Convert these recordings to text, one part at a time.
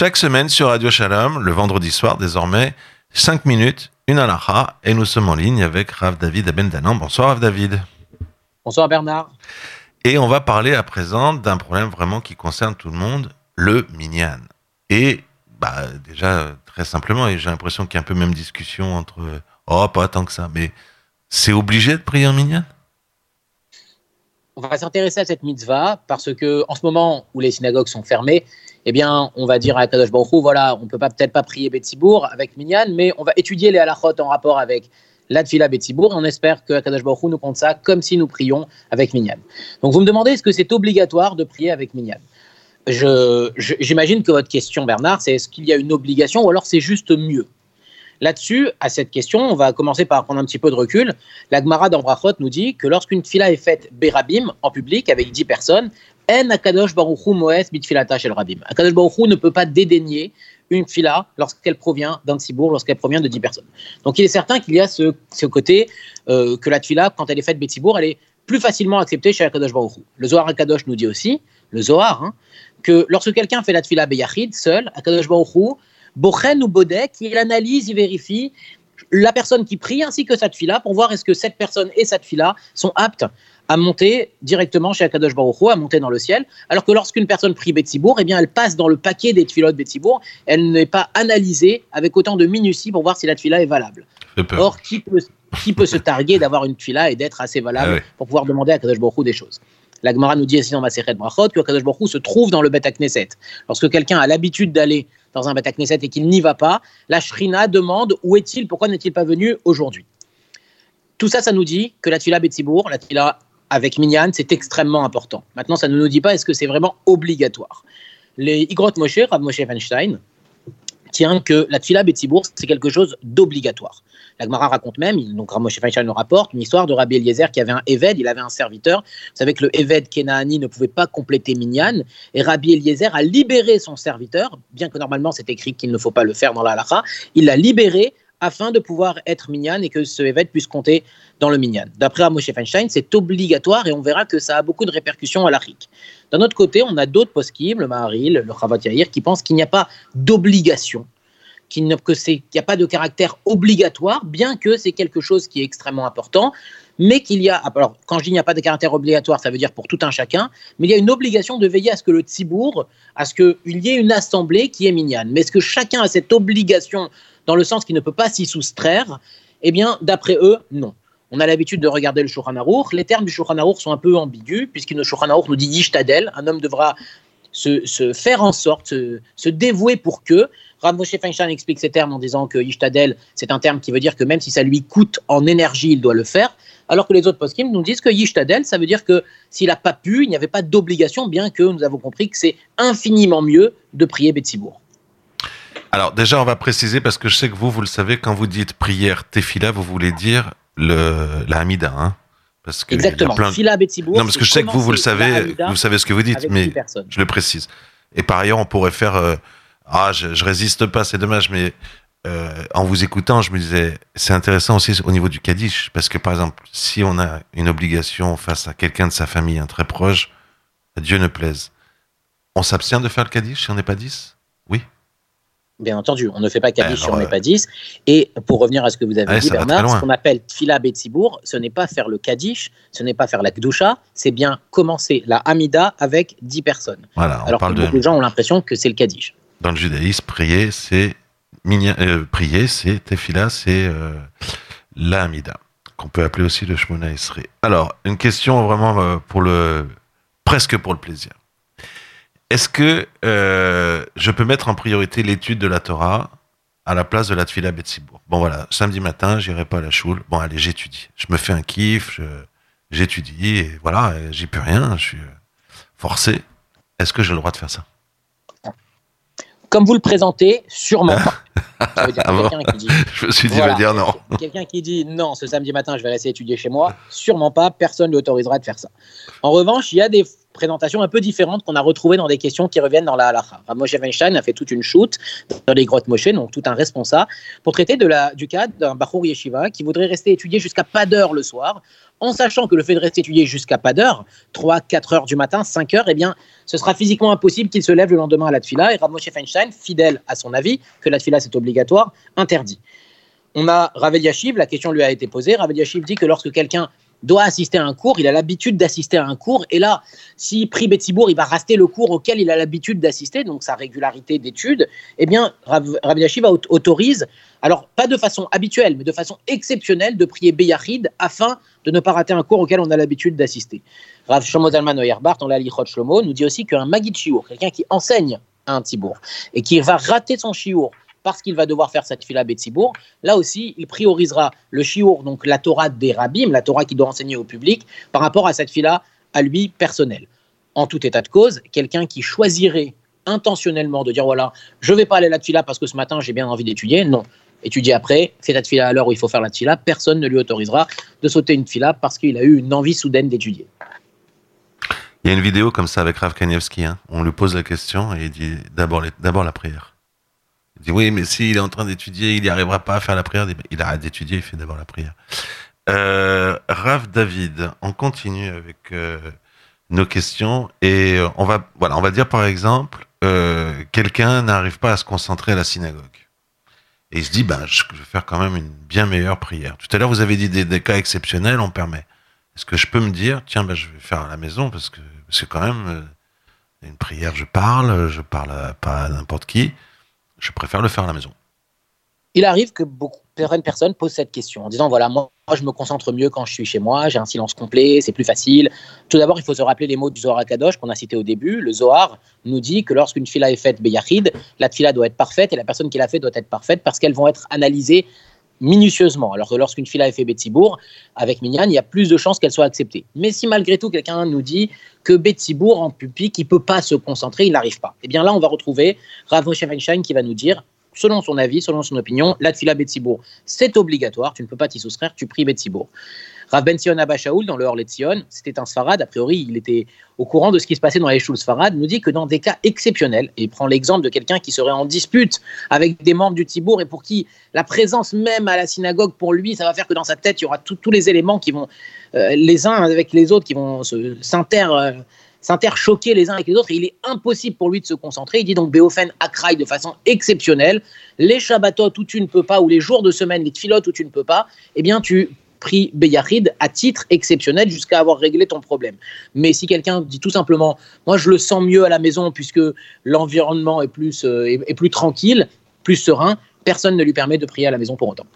Chaque semaine sur Radio Shalom, le vendredi soir désormais, 5 minutes, une halakha, et nous sommes en ligne avec Rav David Abendanan. Bonsoir Rav David. Bonsoir Bernard. Et on va parler à présent d'un problème vraiment qui concerne tout le monde, le minyan. Et bah, déjà, très simplement, et j'ai l'impression qu'il y a un peu même discussion entre oh, pas tant que ça, mais c'est obligé de prier en minyan? On va s'intéresser à cette mitzvah parce que en ce moment où les synagogues sont fermées, eh bien, on va dire à Kadosh Baruch voilà, on peut peut-être pas prier Betsibourg avec minyan, mais on va étudier les halachot en rapport avec la tfila Betsibourg et on espère que Kadosh nous compte ça comme si nous prions avec minyan. Donc vous me demandez est-ce que c'est obligatoire de prier avec minyan? J'imagine que votre question, Bernard, c'est est-ce qu'il y a une obligation ou alors c'est juste mieux? Là-dessus, à cette question, on va commencer par prendre un petit peu de recul. La Gemara d'Ambrachot nous dit que lorsqu'une fila est faite Berabim, en public, avec 10 personnes, En Akadosh Baruchu Moes Bitfilata Shel Rabim. Akadosh Baruchu ne peut pas dédaigner une fila lorsqu'elle provient d'un cibourg, lorsqu'elle provient de 10 personnes. Donc il est certain qu'il y a ce, côté euh, que la fila, quand elle est faite Betsibourg, elle est plus facilement acceptée chez Akadosh Baruchu. Le Zohar Akadosh nous dit aussi, le Zohar, hein, que lorsque quelqu'un fait la tfila Beyachid, seul, Akadosh Baruchu, Bochen ou Bodek, il analyse, il vérifie la personne qui prie ainsi que sa tfila pour voir est-ce que cette personne et sa tfila sont aptes à monter directement chez Akadosh Baruch Hu, à monter dans le ciel, alors que lorsqu'une personne prie Betsibourg, eh bien elle passe dans le paquet des tfilotes Betsibourg, elle n'est pas analysée avec autant de minutie pour voir si la tfila est valable. Or, qui peut, qui peut se targuer d'avoir une tfila et d'être assez valable ah pour pouvoir demander à Akadosh Baruch Hu des choses? La Gemara nous dit ici dans Maseret Brachot que Akadosh Baruch se trouve dans le Bet Knesset. Lorsque quelqu'un a l'habitude d'aller dans un Bet Knesset et qu'il n'y va pas, la Shrina demande où est-il, pourquoi n'est-il pas venu aujourd'hui? Tout ça, ça nous dit que la Tfila Betsibourg, la Tfila avec Minyan, c'est extrêmement important. Maintenant, ça ne nous dit pas est-ce que c'est vraiment obligatoire? Les Igrot Moshe, Rav Moshe Weinstein, tient que la Tfila Betsibourg, c'est quelque chose d'obligatoire. La Gemara raconte même, donc Moshe Feinstein nous rapporte, une histoire de Rabbi Eliezer qui avait un Eved, il avait un serviteur. Vous savez que le Eved Kenaani ne pouvait pas compléter Minyan, et Rabbi Eliezer a libéré son serviteur, bien que normalement c'est écrit qu'il ne faut pas le faire dans la halakha, il l'a libéré afin de pouvoir être minyan et que ce Eved puisse compter dans le minyan. D'après Moshe Feinstein, c'est obligatoire et on verra que ça a beaucoup de répercussions à l'Arik. D'un autre côté, on a d'autres poskim, le Maharil, le Chavat Yair, qui pensent qu'il n'y a pas d'obligation qu'il n'y a pas de caractère obligatoire, bien que c'est quelque chose qui est extrêmement important, mais qu'il y a, alors quand je dis qu'il n'y a pas de caractère obligatoire, ça veut dire pour tout un chacun, mais il y a une obligation de veiller à ce que le tzibour, à ce qu'il y ait une assemblée qui est mignonne. Mais est-ce que chacun a cette obligation dans le sens qu'il ne peut pas s'y soustraire Eh bien, d'après eux, non. On a l'habitude de regarder le Shulchan Les termes du Shulchan sont un peu ambigus, puisque Shulchan nous dit Yishtadel, un homme devra se, faire en sorte, se, dévouer pour que. Rav Moshe Feinstein explique ces termes en disant que Yishtadel, c'est un terme qui veut dire que même si ça lui coûte en énergie, il doit le faire. Alors que les autres poskim nous disent que Yishtadel, ça veut dire que s'il n'a pas pu, il n'y avait pas d'obligation, bien que nous avons compris que c'est infiniment mieux de prier Betsibourg. Alors déjà, on va préciser, parce que je sais que vous, vous le savez, quand vous dites prière tefila, vous voulez dire le, la Hamida, hein parce que Exactement. Plein Non, parce que je sais que vous, vous le savez, vous savez ce que vous dites, mais je le précise. Et par ailleurs, on pourrait faire. Euh, ah, je, je, résiste pas, c'est dommage, mais euh, en vous écoutant, je me disais, c'est intéressant aussi au niveau du Kaddish, parce que par exemple, si on a une obligation face à quelqu'un de sa famille, un très proche, Dieu ne plaise, on s'abstient de faire le Kaddish si on n'est pas 10 Oui Bien entendu, on ne fait pas Kaddish si on n'est pas 10. Et pour revenir à ce que vous avez dit, Bernard, ce qu'on appelle Tfila Betzibour, ce n'est pas faire le Kaddish, ce n'est pas faire la Kdusha, c'est bien commencer la Hamida avec 10 personnes. Voilà, Alors que beaucoup de gens ont l'impression que c'est le Kaddish. Dans le judaïsme, prier, c'est euh, prier, c'est Tefila, c'est euh, la Hamida, qu'on peut appeler aussi le Shmona Esrei. Alors, une question vraiment euh, pour le presque pour le plaisir. Est-ce que euh, je peux mettre en priorité l'étude de la Torah à la place de la Tfila Betsibourg Bon voilà, samedi matin, j'irai pas à la choule. Bon allez, j'étudie. Je me fais un kiff, j'étudie et voilà, j'y peux rien, je suis forcé. Est-ce que j'ai le droit de faire ça? Comme vous le présentez, sûrement pas. je me suis dit, va dire non. Quelqu'un qui dit non, ce samedi matin, je vais rester étudier chez moi, sûrement pas, personne ne l'autorisera de faire ça. En revanche, il y a des présentation un peu différente qu'on a retrouvée dans des questions qui reviennent dans la halacha. Moshe Weinstein a fait toute une shoot dans les grottes Moshe, donc tout un responsable, pour traiter de la, du cas d'un Bachour Yeshiva qui voudrait rester étudié jusqu'à pas d'heure le soir, en sachant que le fait de rester étudié jusqu'à pas d'heure, 3, 4 heures du matin, 5 heures, eh bien, ce sera physiquement impossible qu'il se lève le lendemain à la tfila. Et Rav Moshe Feinstein, fidèle à son avis que la tfila c'est obligatoire, interdit. On a Ravel Yashiv, la question lui a été posée. Ravel Yashiv dit que lorsque quelqu'un doit assister à un cours, il a l'habitude d'assister à un cours, et là, s'il prie Betsibourg, il va rester le cours auquel il a l'habitude d'assister, donc sa régularité d'études, eh bien, Rabbi Yashiv autorise, alors pas de façon habituelle, mais de façon exceptionnelle, de prier Beyachid afin de ne pas rater un cours auquel on a l'habitude d'assister. Rav Shlomo Zalman Oyarbart, dans la Shlomo, nous dit aussi qu'un Magid Shiur, quelqu'un qui enseigne à un Tibour, et qui va rater son Shiur parce qu'il va devoir faire cette fila Betsibourg, là aussi, il priorisera le shiur, donc la Torah des rabbim, la Torah qui doit enseigner au public, par rapport à cette fila à lui personnel. En tout état de cause, quelqu'un qui choisirait intentionnellement de dire voilà, je vais pas aller à la fila parce que ce matin j'ai bien envie d'étudier, non. Étudier après, fais ta fila à l'heure où il faut faire la fila, personne ne lui autorisera de sauter une fila parce qu'il a eu une envie soudaine d'étudier. Il y a une vidéo comme ça avec Rav Kanievski. Hein. On lui pose la question et il dit d'abord la prière. Il dit oui, mais s'il est en train d'étudier, il n'y arrivera pas à faire la prière. Il arrête d'étudier, il fait d'abord la prière. Euh, Rav David, on continue avec euh, nos questions et euh, on va voilà, on va dire par exemple, euh, quelqu'un n'arrive pas à se concentrer à la synagogue et il se dit ben je, vais faire quand même une bien meilleure prière. Tout à l'heure vous avez dit des, cas exceptionnels, on permet. Est-ce que je peux me dire tiens ben je vais faire à la maison parce que c'est quand même une prière, je parle, je parle pas à n'importe qui je préfère le faire à la maison. Il arrive que beaucoup, de personnes posent cette question en disant voilà, moi, je me concentre mieux quand je suis chez moi, j'ai un silence complet, c'est plus facile. Tout d'abord, il faut se rappeler les mots du Zohar Kadosh qu'on a cité au début. Le Zohar nous dit que lorsqu'une fila est faite Beyachid, la fila doit être parfaite et la personne qui l'a fait doit être parfaite parce qu'elles vont être analysées minutieusement. Alors que lorsqu'une fila est faite Betsibourg, avec Minyan, il y a plus de chances qu'elle soit acceptée. Mais si malgré tout quelqu'un nous dit que Betsibourg en pupic, il peut pas se concentrer, il n'arrive pas. Eh bien là, on va retrouver Rav Moshe qui va nous dire selon son avis, selon son opinion, la tfila c'est obligatoire, tu ne peux pas t'y soustraire, tu pries Betsibourg. Rav Ben Sion Abashaoul, dans le Horlet Sion, c'était un Sfarad, a priori, il était au courant de ce qui se passait dans les Shul Sfarad, nous dit que dans des cas exceptionnels, et il prend l'exemple de quelqu'un qui serait en dispute avec des membres du Tibour et pour qui la présence même à la synagogue, pour lui, ça va faire que dans sa tête, il y aura tous les éléments qui vont, euh, les uns avec les autres, qui vont s'inter. S'interchoquer les uns avec les autres et il est impossible pour lui de se concentrer. Il dit donc Béofen Akraï de façon exceptionnelle. Les Shabbatot où tu ne peux pas, ou les jours de semaine, les Tfilot où tu ne peux pas, eh bien tu pries Beyachid à titre exceptionnel jusqu'à avoir réglé ton problème. Mais si quelqu'un dit tout simplement, moi je le sens mieux à la maison puisque l'environnement est plus, euh, est, plus tranquille, plus serein, personne ne lui permet de prier à la maison pour autant.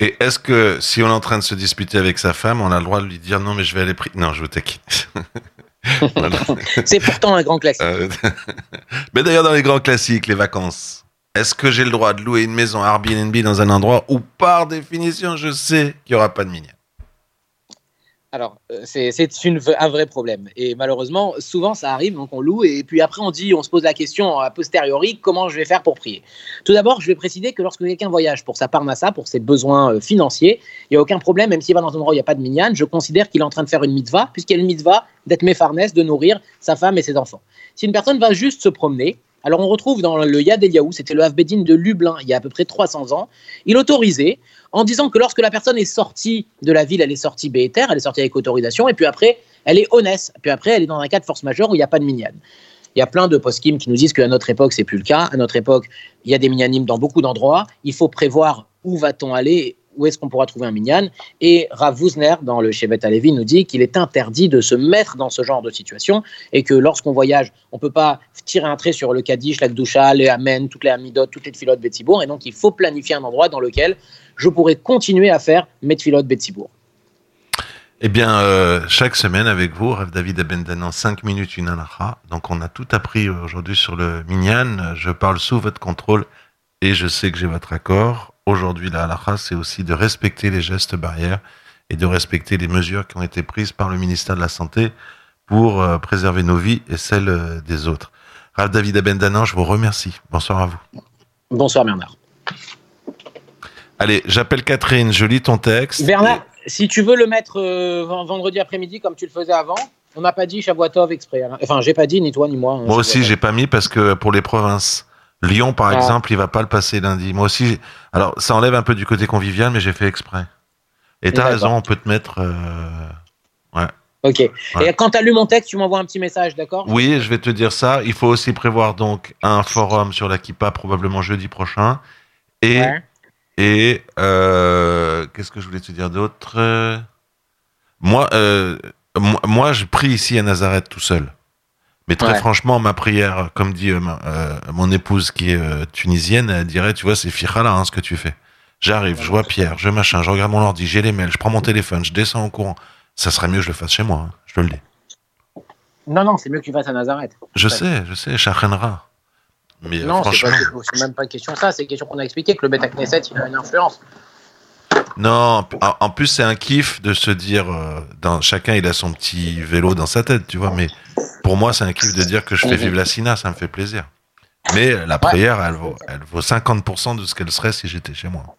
Et est-ce que si on est en train de se disputer avec sa femme, on a le droit de lui dire non mais je vais aller prier Non, je vous taquine. c'est pourtant un grand classique. Euh, mais d'ailleurs, dans les grands classiques, les vacances, est-ce que j'ai le droit de louer une maison Airbnb dans un endroit où, par définition, je sais qu'il n'y aura pas de minière? Alors, euh, c'est un vrai problème. Et malheureusement, souvent ça arrive, donc on loue, et puis après on dit, on se pose la question a posteriori, comment je vais faire pour prier Tout d'abord, je vais préciser que lorsque quelqu'un voyage pour sa parnassa, pour ses besoins euh, financiers, il n'y a aucun problème, même s'il va dans un endroit où il n'y a pas de minyan, je considère qu'il est en train de faire une mitzvah, puisqu'il y a une mitzvah d'être méfarnès, de nourrir sa femme et ses enfants. Si une personne va juste se promener, alors on retrouve dans le Yad Eliyahu, c'était le Havbedin de Lublin il y a à peu près 300 ans, il autorisait en disant que lorsque la personne est sortie de la ville, elle est sortie béter, elle est sortie avec autorisation, et puis après, elle est honnête, puis après, elle est dans un cas de force majeure où il n'y a pas de minyan. Il y a plein de poskim qui nous disent qu'à notre époque, c'est plus le cas. À notre époque, il y a des minyanim dans beaucoup d'endroits. Il faut prévoir où va-t-on aller où est-ce qu'on pourra trouver un minyan Et Rav Wuzner, dans le Shevet Alevi, nous dit qu'il est interdit de se mettre dans ce genre de situation et que lorsqu'on voyage, on ne peut pas tirer un trait sur le Kaddish, la Gdusha, les Amen, toutes les Amidot, toutes les Tfilotes Betsibourg. Et donc, il faut planifier un endroit dans lequel je pourrais continuer à faire mes Tfilotes Betsibourg. Eh bien, euh, chaque semaine avec vous, Rav David Abendanan, 5 minutes, une anara. Donc, on a tout appris aujourd'hui sur le minyan. Je parle sous votre contrôle et je sais que j'ai votre accord aujourd'hui la halakha, c'est aussi de respecter les gestes barrières et de respecter les mesures qui ont été prises par le ministère de la Santé pour euh, préserver nos vies et celles euh, des autres. Rav David Abendanan, je vous remercie. Bonsoir à vous. Bonsoir Bernard. Allez, j'appelle Catherine, je lis ton texte. Bernard, si tu veux le mettre euh, vendredi après-midi comme tu le faisais avant, on n'a pas dit Shavuatov exprès. hein. Enfin, j'ai pas dit ni toi ni moi. hein, Moi aussi, j'ai pas mis parce que pour les provinces. Lyon, par Ah. exemple, il va pas le passer lundi. Moi aussi, alors ça enlève un peu du côté convivial, mais j'ai fait exprès. Et t'as raison, on peut te mettre. euh, Ok. Ouais. Et quand tu mon texte, tu m'envoies un petit message, d'accord? Oui, je vais te dire ça. Il faut aussi prévoir donc un forum sur la Kippa probablement jeudi prochain. Et Ouais. et euh, qu'est-ce que je voulais te dire d'autre? Moi, euh, moi, moi, je prie ici à Nazareth tout seul. Mais très Ouais. franchement, ma prière, comme dit euh, ma- euh, mon épouse qui est euh, tunisienne, elle dirait, tu vois, c'est fichala hein, ce que tu fais. J'arrive, je vois Pierre, je machin, je regarde mon ordi, j'ai les mails, je prends mon téléphone, je descends au courant. Ça serait mieux que je le fasse chez moi, hein, je te le dis. Non, non, c'est mieux que tu fasses à Nazareth. Je sais, je sais, Shachenra. Mais non, c'est franchement, pas- c'est même pas une question de ça, c'est une question qu'on a expliqué que le Beta Knesset, il a une influence. Non. En, en plus, c'est un kiff de se dire, euh, dans, chacun il a son petit vélo dans sa tête, tu vois. Mais pour moi, c'est un kiff de dire que je fais vivre la Sina, ça me fait plaisir. Mais la prière, elle vaut, elle vaut 50% de ce qu'elle serait si j'étais chez moi.